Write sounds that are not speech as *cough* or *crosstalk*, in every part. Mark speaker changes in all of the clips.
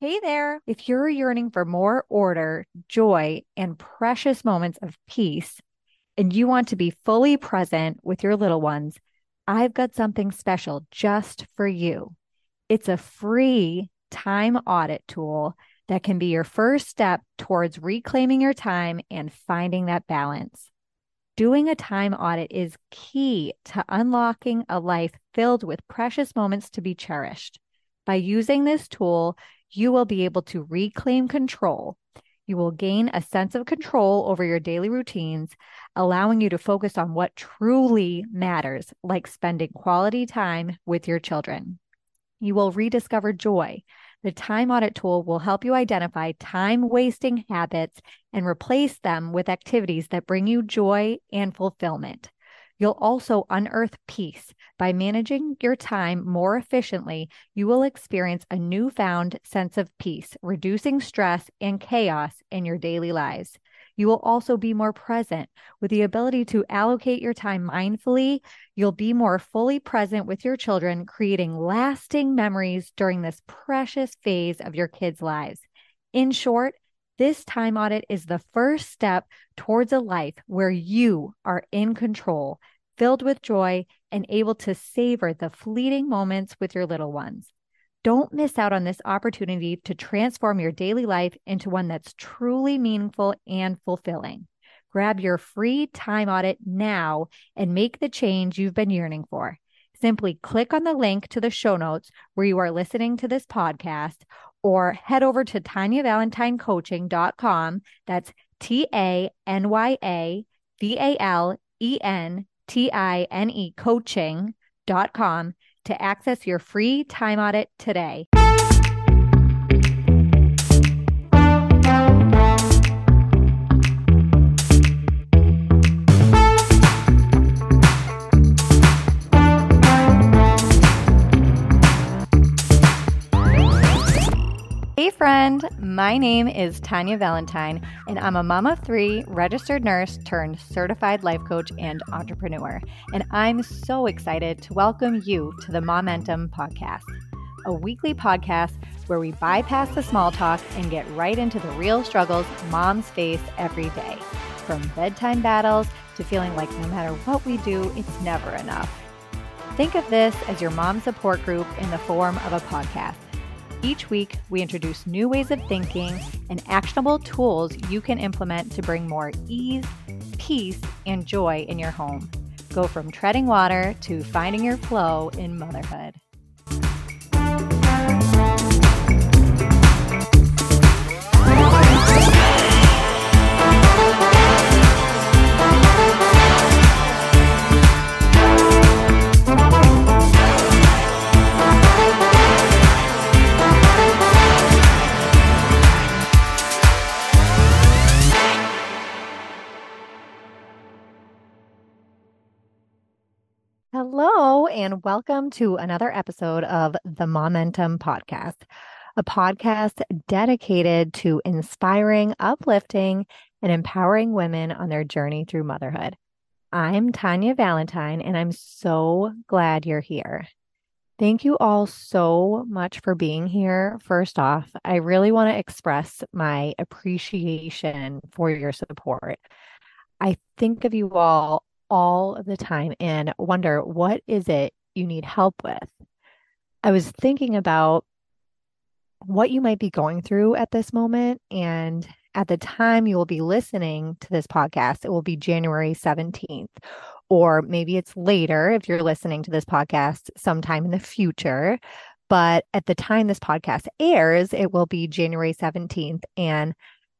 Speaker 1: Hey there. If you're yearning for more order, joy, and precious moments of peace, and you want to be fully present with your little ones, I've got something special just for you. It's a free time audit tool that can be your first step towards reclaiming your time and finding that balance. Doing a time audit is key to unlocking a life filled with precious moments to be cherished. By using this tool, you will be able to reclaim control. You will gain a sense of control over your daily routines, allowing you to focus on what truly matters, like spending quality time with your children. You will rediscover joy, the time audit tool will help you identify time wasting habits and replace them with activities that bring you joy and fulfillment. You'll also unearth peace. By managing your time more efficiently, you will experience a newfound sense of peace, reducing stress and chaos in your daily lives. You will also be more present with the ability to allocate your time mindfully. You'll be more fully present with your children, creating lasting memories during this precious phase of your kids' lives. In short, this time audit is the first step towards a life where you are in control, filled with joy, and able to savor the fleeting moments with your little ones. Don't miss out on this opportunity to transform your daily life into one that's truly meaningful and fulfilling. Grab your free time audit now and make the change you've been yearning for. Simply click on the link to the show notes where you are listening to this podcast or head over to TanyaValentineCoaching.com. That's T A N Y A V A L E N T I N E coaching.com to access your free time audit today. Friend. My name is Tanya Valentine, and I'm a mom of three, registered nurse turned certified life coach and entrepreneur. And I'm so excited to welcome you to the Momentum Podcast, a weekly podcast where we bypass the small talk and get right into the real struggles moms face every day. From bedtime battles to feeling like no matter what we do, it's never enough. Think of this as your mom support group in the form of a podcast. Each week, we introduce new ways of thinking and actionable tools you can implement to bring more ease, peace, and joy in your home. Go from treading water to finding your flow in motherhood. And welcome to another episode of the Momentum Podcast, a podcast dedicated to inspiring, uplifting, and empowering women on their journey through motherhood. I'm Tanya Valentine, and I'm so glad you're here. Thank you all so much for being here. First off, I really want to express my appreciation for your support. I think of you all all the time and wonder what is it you need help with. I was thinking about what you might be going through at this moment. And at the time you will be listening to this podcast, it will be January 17th. Or maybe it's later if you're listening to this podcast sometime in the future. But at the time this podcast airs, it will be January 17th. And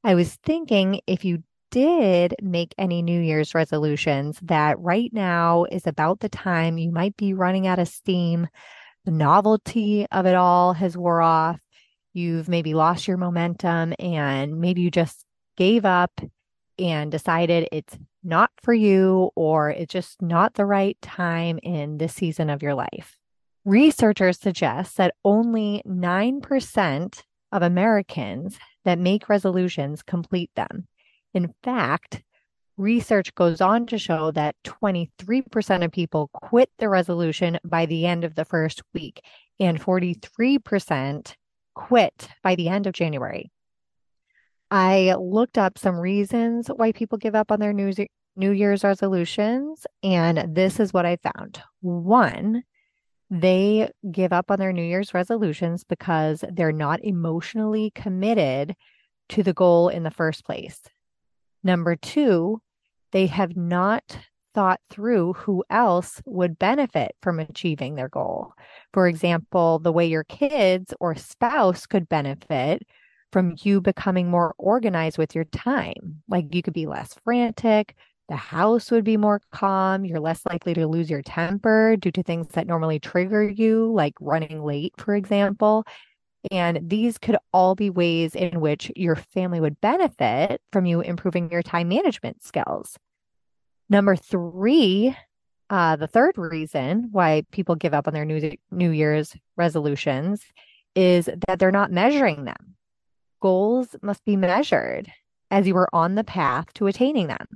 Speaker 1: I was thinking if you did make any New Year's resolutions, that right now is about the time you might be running out of steam. The novelty of it all has wore off. You've maybe lost your momentum and maybe you just gave up and decided it's not for you or it's just not the right time in this season of your life. Researchers suggest that only 9% of Americans that make resolutions complete them. In fact, research goes on to show that 23% of people quit the resolution by the end of the first week, and 43% quit by the end of January. I looked up some reasons why people give up on their New, New Year's resolutions, and this is what I found. One, they give up on their New Year's resolutions because they're not emotionally committed to the goal in the first place. Number two, they have not thought through who else would benefit from achieving their goal. For example, the way your kids or spouse could benefit from you becoming more organized with your time. Like you could be less frantic, the house would be more calm, you're less likely to lose your temper due to things that normally trigger you, like running late, for example. And these could all be ways in which your family would benefit from you improving your time management skills. Number three, uh, the third reason why people give up on their New, New Year's resolutions is that they're not measuring them. Goals must be measured as you are on the path to attaining them.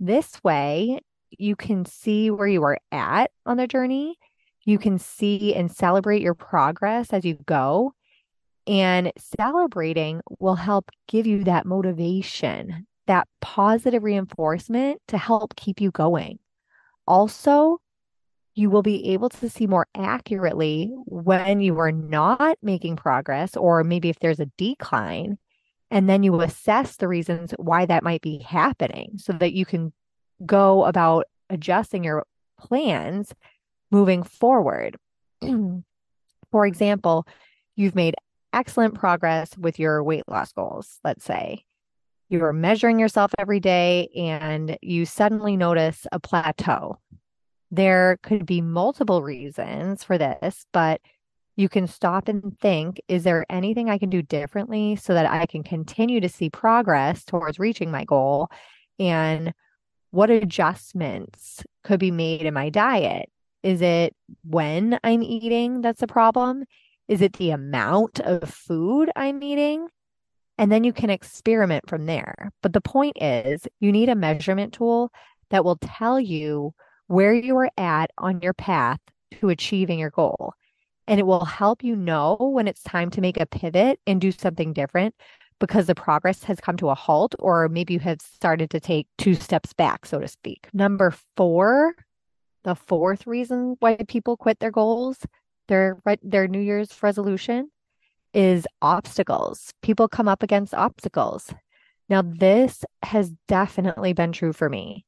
Speaker 1: This way, you can see where you are at on the journey. You can see and celebrate your progress as you go. And celebrating will help give you that motivation, that positive reinforcement to help keep you going. Also, you will be able to see more accurately when you are not making progress, or maybe if there's a decline. And then you assess the reasons why that might be happening so that you can go about adjusting your plans moving forward. *clears throat* For example, you've made excellent progress with your weight loss goals, let's say. You're measuring yourself every day and you suddenly notice a plateau. There could be multiple reasons for this, but you can stop and think is there anything I can do differently so that I can continue to see progress towards reaching my goal? And what adjustments could be made in my diet? Is it when I'm eating that's a problem? Is it the amount of food I'm eating? And then you can experiment from there. But the point is, you need a measurement tool that will tell you where you are at on your path to achieving your goal. And it will help you know when it's time to make a pivot and do something different because the progress has come to a halt, or maybe you have started to take two steps back, so to speak. Number four, the fourth reason why people quit their goals their their New Year's resolution is obstacles. People come up against obstacles. Now, this has definitely been true for me.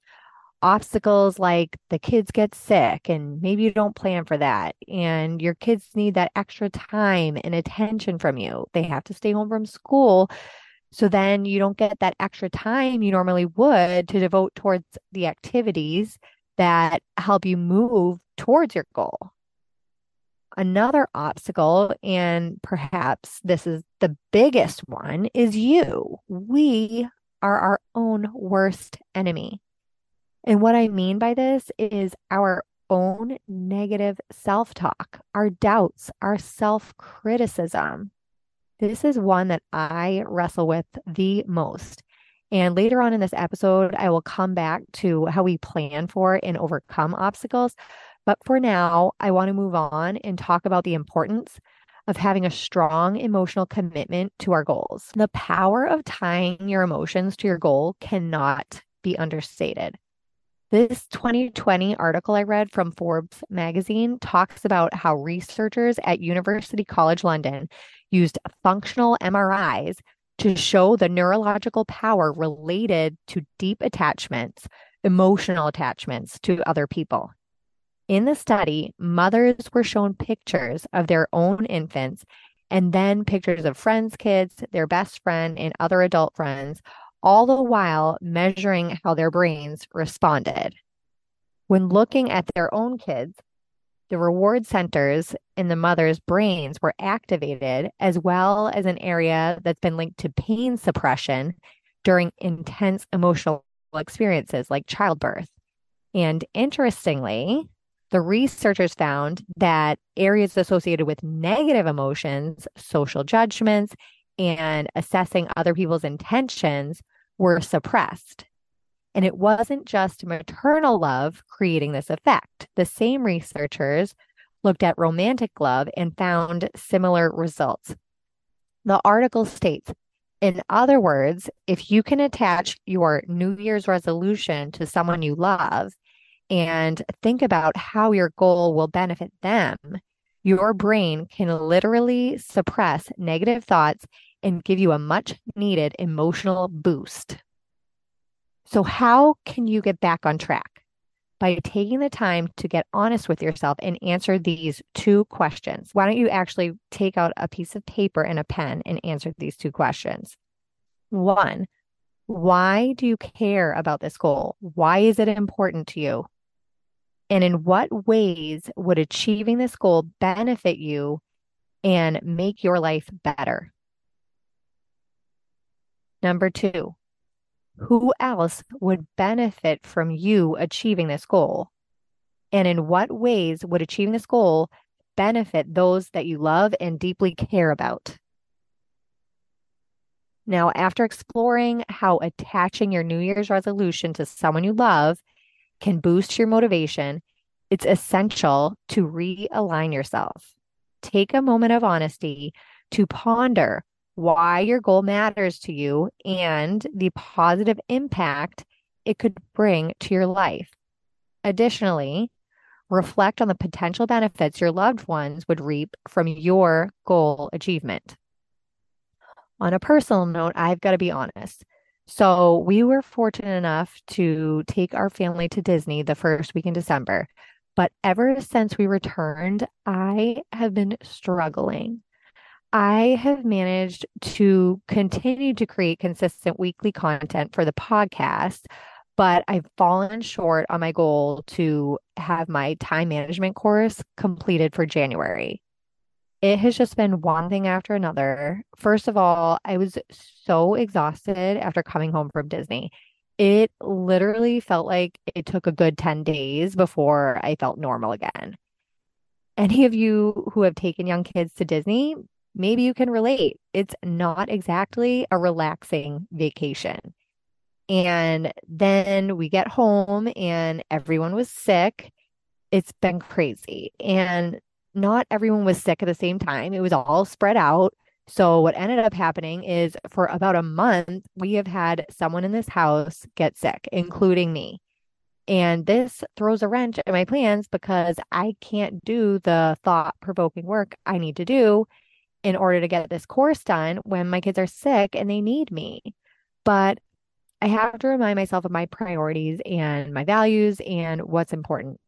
Speaker 1: Obstacles like the kids get sick and maybe you don't plan for that, and your kids need that extra time and attention from you. They have to stay home from school. So then you don't get that extra time you normally would to devote towards the activities that help you move towards your goal. Another obstacle, and perhaps this is the biggest one, is you. We are our own worst enemy. And what I mean by this is our own negative self talk, our doubts, our self criticism. This is one that I wrestle with the most. And later on in this episode, I will come back to how we plan for and overcome obstacles. But for now, I want to move on and talk about the importance of having a strong emotional commitment to our goals. The power of tying your emotions to your goal cannot be understated. This 2020 article I read from Forbes magazine talks about how researchers at University College London used functional MRIs to show the neurological power related to deep attachments, emotional attachments to other people. In the study, mothers were shown pictures of their own infants and then pictures of friends' kids, their best friend, and other adult friends, all the while measuring how their brains responded. When looking at their own kids, the reward centers in the mother's brains were activated, as well as an area that's been linked to pain suppression during intense emotional experiences like childbirth. And interestingly, the researchers found that areas associated with negative emotions, social judgments, and assessing other people's intentions were suppressed. And it wasn't just maternal love creating this effect. The same researchers looked at romantic love and found similar results. The article states, in other words, if you can attach your New Year's resolution to someone you love and think about how your goal will benefit them, your brain can literally suppress negative thoughts and give you a much needed emotional boost. So, how can you get back on track? By taking the time to get honest with yourself and answer these two questions. Why don't you actually take out a piece of paper and a pen and answer these two questions? One, why do you care about this goal? Why is it important to you? And in what ways would achieving this goal benefit you and make your life better? Number two, who else would benefit from you achieving this goal? And in what ways would achieving this goal benefit those that you love and deeply care about? Now, after exploring how attaching your New Year's resolution to someone you love can boost your motivation, it's essential to realign yourself. Take a moment of honesty to ponder why your goal matters to you and the positive impact it could bring to your life. Additionally, reflect on the potential benefits your loved ones would reap from your goal achievement. On a personal note, I've got to be honest. So we were fortunate enough to take our family to Disney the first week in December. But ever since we returned, I have been struggling. I have managed to continue to create consistent weekly content for the podcast, but I've fallen short on my goal to have my time management course completed for January it has just been one thing after another. First of all, I was so exhausted after coming home from Disney. It literally felt like it took a good 10 days before I felt normal again. Any of you who have taken young kids to Disney, maybe you can relate. It's not exactly a relaxing vacation. And then we get home and everyone was sick. It's been crazy. And not everyone was sick at the same time. It was all spread out. So, what ended up happening is for about a month, we have had someone in this house get sick, including me. And this throws a wrench in my plans because I can't do the thought provoking work I need to do in order to get this course done when my kids are sick and they need me. But I have to remind myself of my priorities and my values and what's important.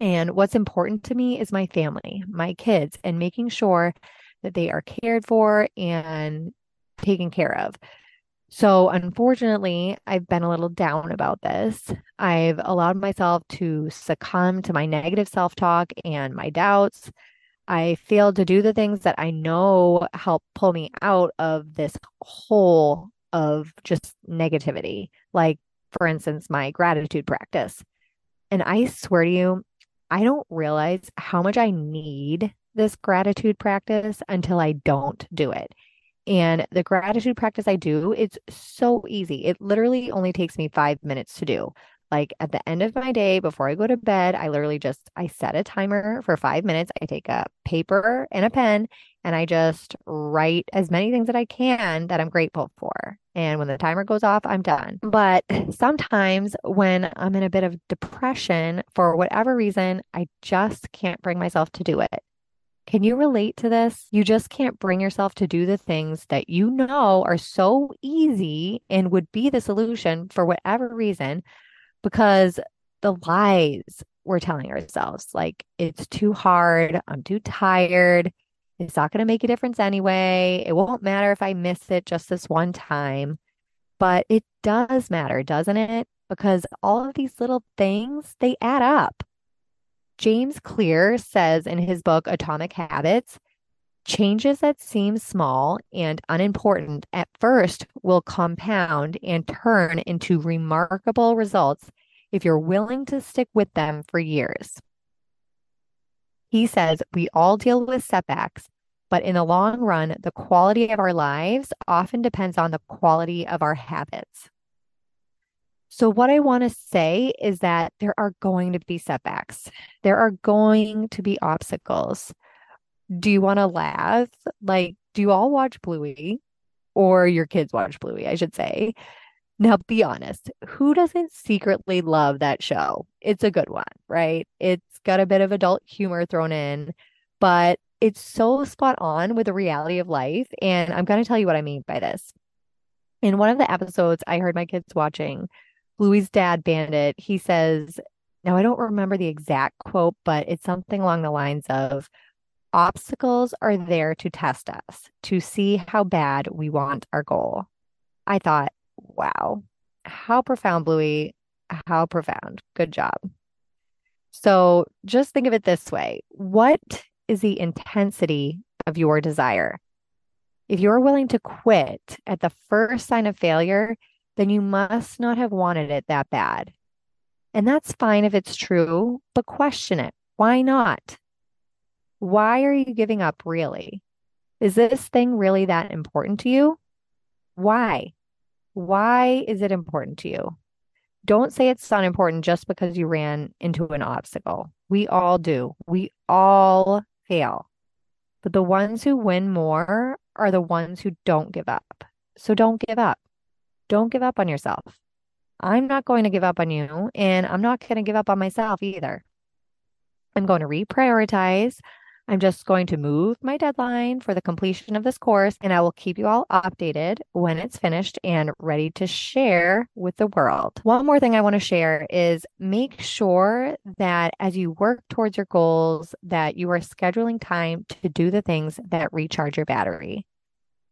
Speaker 1: And what's important to me is my family, my kids, and making sure that they are cared for and taken care of. So, unfortunately, I've been a little down about this. I've allowed myself to succumb to my negative self talk and my doubts. I failed to do the things that I know help pull me out of this hole of just negativity, like, for instance, my gratitude practice. And I swear to you, I don't realize how much I need this gratitude practice until I don't do it. And the gratitude practice I do, it's so easy. It literally only takes me five minutes to do. Like at the end of my day, before I go to bed, I literally just I set a timer for five minutes. I take a paper and a pen and I just write as many things that I can that I'm grateful for. And when the timer goes off, I'm done. But *clears throat* sometimes when I'm in a bit of depression for whatever reason, I just can't bring myself to do it. Can you relate to this? You just can't bring yourself to do the things that you know are so easy and would be the solution for whatever reason because the lies we're telling ourselves, like it's too hard, I'm too tired, it's not going to make a difference anyway. It won't matter if I miss it just this one time. But it does matter, doesn't it? Because all of these little things, they add up. James Clear says in his book Atomic Habits, changes that seem small and unimportant at first will compound and turn into remarkable results if you're willing to stick with them for years. He says we all deal with setbacks, but in the long run, the quality of our lives often depends on the quality of our habits. So, what I want to say is that there are going to be setbacks, there are going to be obstacles. Do you want to laugh? Like, do you all watch Bluey or your kids watch Bluey, I should say? Now, be honest, who doesn't secretly love that show? It's a good one, right? It's got a bit of adult humor thrown in, but it's so spot on with the reality of life. And I'm going to tell you what I mean by this. In one of the episodes I heard my kids watching, Bluey's dad, Bandit, he says, now I don't remember the exact quote, but it's something along the lines of obstacles are there to test us, to see how bad we want our goal. I thought, wow, how profound, Bluey. How profound. Good job. So just think of it this way What is the intensity of your desire? If you're willing to quit at the first sign of failure, then you must not have wanted it that bad. And that's fine if it's true, but question it. Why not? Why are you giving up really? Is this thing really that important to you? Why? Why is it important to you? Don't say it's not important just because you ran into an obstacle. We all do. We all fail. But the ones who win more are the ones who don't give up. So don't give up. Don't give up on yourself. I'm not going to give up on you, and I'm not going to give up on myself either. I'm going to reprioritize. I'm just going to move my deadline for the completion of this course, and I will keep you all updated when it's finished and ready to share with the world. One more thing I want to share is make sure that as you work towards your goals that you are scheduling time to do the things that recharge your battery.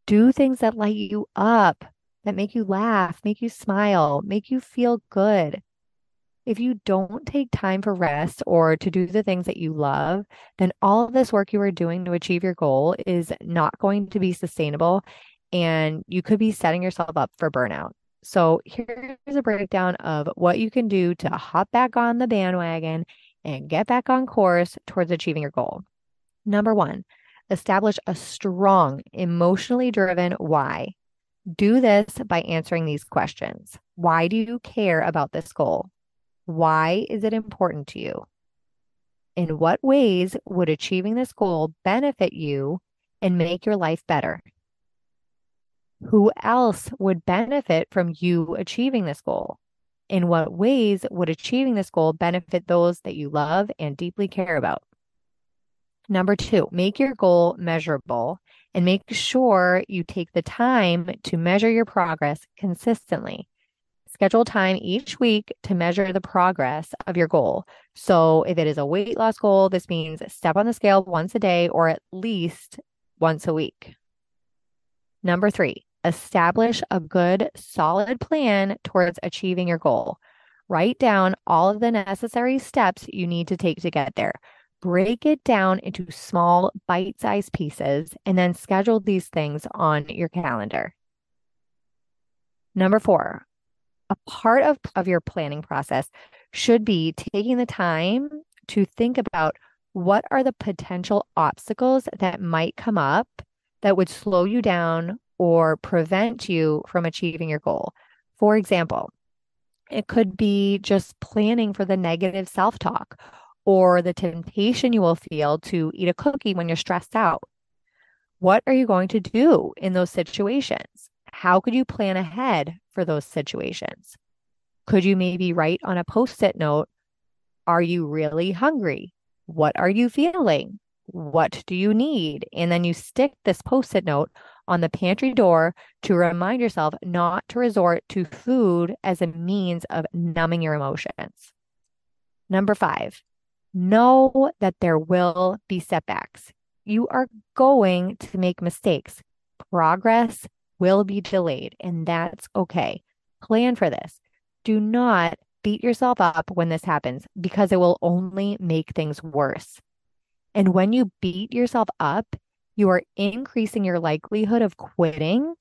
Speaker 1: Do things that light you up, that make you laugh, make you smile, make you feel good if you don't take time for rest or to do the things that you love, then all of this work you are doing to achieve your goal is not going to be sustainable and you could be setting yourself up for burnout. So, here's a breakdown of what you can do to hop back on the bandwagon and get back on course towards achieving your goal. Number one, establish a strong, emotionally driven why. Do this by answering these questions Why do you care about this goal? Why is it important to you? In what ways would achieving this goal benefit you and make your life better? Who else would benefit from you achieving this goal? In what ways would achieving this goal benefit those that you love and deeply care about? Number two, make your goal measurable and make sure you take the time to measure your progress consistently. Schedule time each week to measure the progress of your goal. So, if it is a weight loss goal, this means step on the scale once a day or at least once a week. Number three, establish a good, solid plan towards achieving your goal. Write down all of the necessary steps you need to take to get there. Break it down into small, bite sized pieces and then schedule these things on your calendar. Number four, a part of, of your planning process should be taking the time to think about what are the potential obstacles that might come up that would slow you down or prevent you from achieving your goal. For example, it could be just planning for the negative self talk or the temptation you will feel to eat a cookie when you're stressed out. What are you going to do in those situations? How could you plan ahead for those situations? Could you maybe write on a post it note, Are you really hungry? What are you feeling? What do you need? And then you stick this post it note on the pantry door to remind yourself not to resort to food as a means of numbing your emotions. Number five, know that there will be setbacks. You are going to make mistakes. Progress will be delayed, and that's okay. Plan for this. Do not beat yourself up when this happens because it will only make things worse. And when you beat yourself up, you are increasing your likelihood of quitting.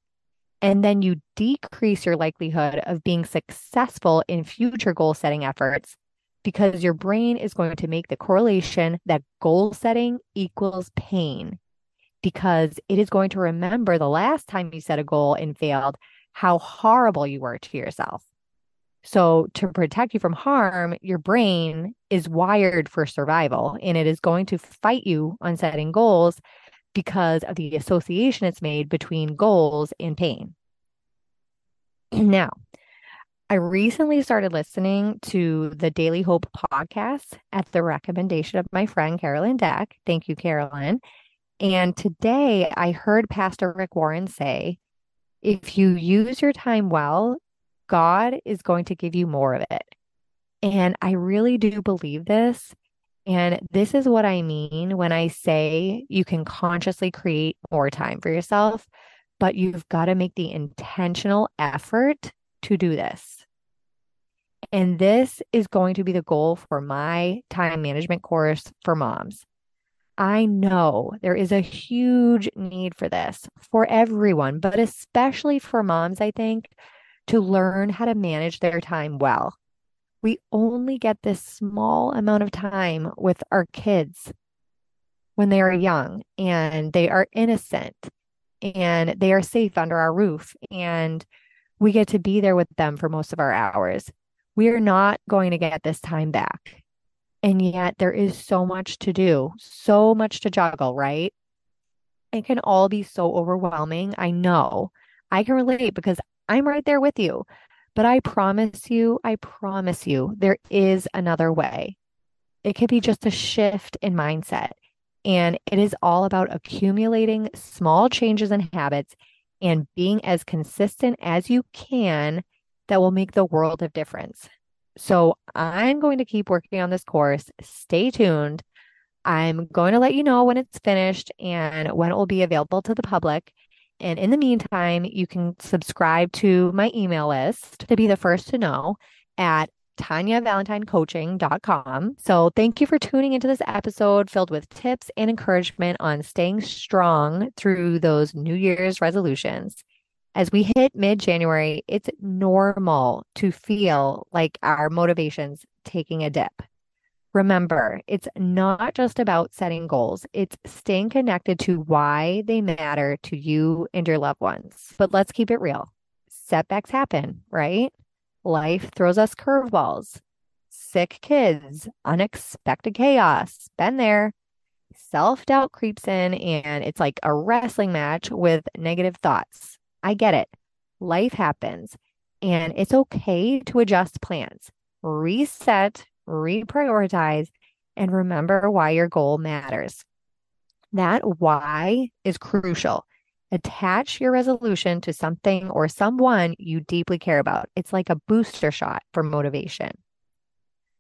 Speaker 1: And then you decrease your likelihood of being successful in future goal setting efforts because your brain is going to make the correlation that goal setting equals pain because it is going to remember the last time you set a goal and failed, how horrible you were to yourself. So, to protect you from harm, your brain is wired for survival and it is going to fight you on setting goals because of the association it's made between goals and pain. *clears throat* Now, I recently started listening to the Daily Hope podcast at the recommendation of my friend Carolyn Deck. Thank you, Carolyn. And today I heard Pastor Rick Warren say, if you use your time well, God is going to give you more of it. And I really do believe this. And this is what I mean when I say you can consciously create more time for yourself, but you've got to make the intentional effort to do this. And this is going to be the goal for my time management course for moms. I know there is a huge need for this for everyone, but especially for moms, I think, to learn how to manage their time well. We only get this small amount of time with our kids when they are young and they are innocent and they are safe under our roof and we get to be there with them for most of our hours. We are not going to get this time back. And yet there is so much to do, so much to juggle, right? It can all be so overwhelming. I know. I can relate because I'm right there with you. But I promise you, I promise you, there is another way. It could be just a shift in mindset. And it is all about accumulating small changes in habits and being as consistent as you can that will make the world of difference. So I'm going to keep working on this course. Stay tuned. I'm going to let you know when it's finished and when it will be available to the public. And in the meantime, you can subscribe to my email list to be the first to know at TanyaValentineCoaching.com. So thank you for tuning into this episode filled with tips and encouragement on staying strong through those New Year's resolutions. As we hit mid January, it's normal to feel like our motivation's taking a dip. Remember, it's not just about setting goals, it's staying connected to why they matter to you and your loved ones. But let's keep it real. Setbacks happen, right? Life throws us curveballs, sick kids, unexpected chaos. Been there. Self doubt creeps in, and it's like a wrestling match with negative thoughts. I get it. Life happens, and it's okay to adjust plans, reset, reprioritize, and remember why your goal matters. That why is crucial. Attach your resolution to something or someone you deeply care about. It's like a booster shot for motivation.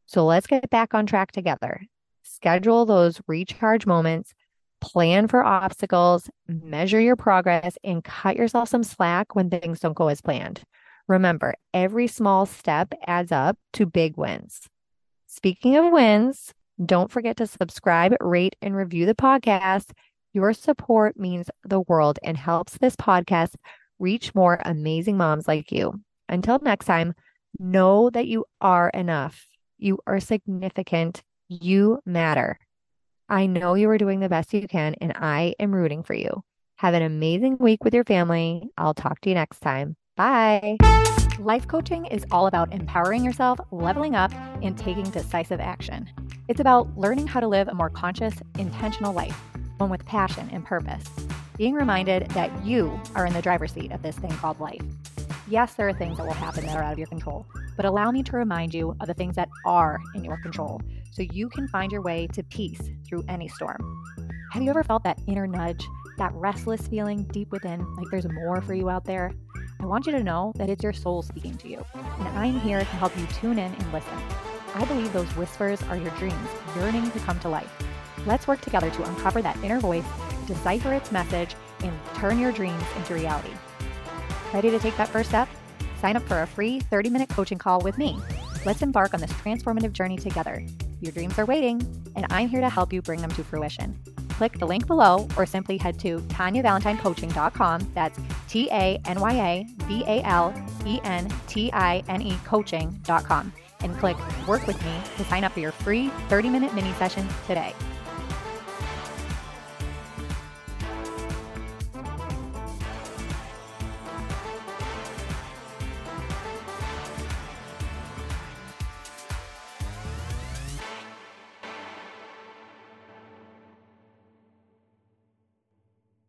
Speaker 1: So let's get back on track together. Schedule those recharge moments plan for obstacles, measure your progress, and cut yourself some slack when things don't go as planned. Remember, every small step adds up to big wins. Speaking of wins, don't forget to subscribe, rate, and review the podcast. Your support means the world and helps this podcast reach more amazing moms like you. Until next time, know that you are enough. You are significant. You matter. I know you are doing the best you can, and I am rooting for you. Have an amazing week with your family. I'll talk to you next time. Bye. Life coaching is all about empowering yourself, leveling up, and taking decisive action. It's about learning how to live a more conscious, intentional life, one with passion and purpose. Being reminded that you are in the driver's seat of this thing called life. Yes, there are things that will happen that are out of your control, but allow me to remind you of the things that are in your control so you can find your way to peace through any storm. Have you ever felt that inner nudge, that restless feeling deep within, like there's more for you out there? I want you to know that it's your soul speaking to you, and I'm here to help you tune in and listen. I believe those whispers are your dreams yearning to come to life. Let's work together to uncover that inner voice, decipher its message, and turn your dreams into reality. Ready to take that first step? Sign up for a free 30 minute coaching call with me. Let's embark on this transformative journey together. Your dreams are waiting, and I'm here to help you bring them to fruition. Click the link below or simply head to TanyaValentineCoaching.com. That's T A N Y A V A L E N T I N E coaching.com and click Work with Me to sign up for your free 30 minute mini session today.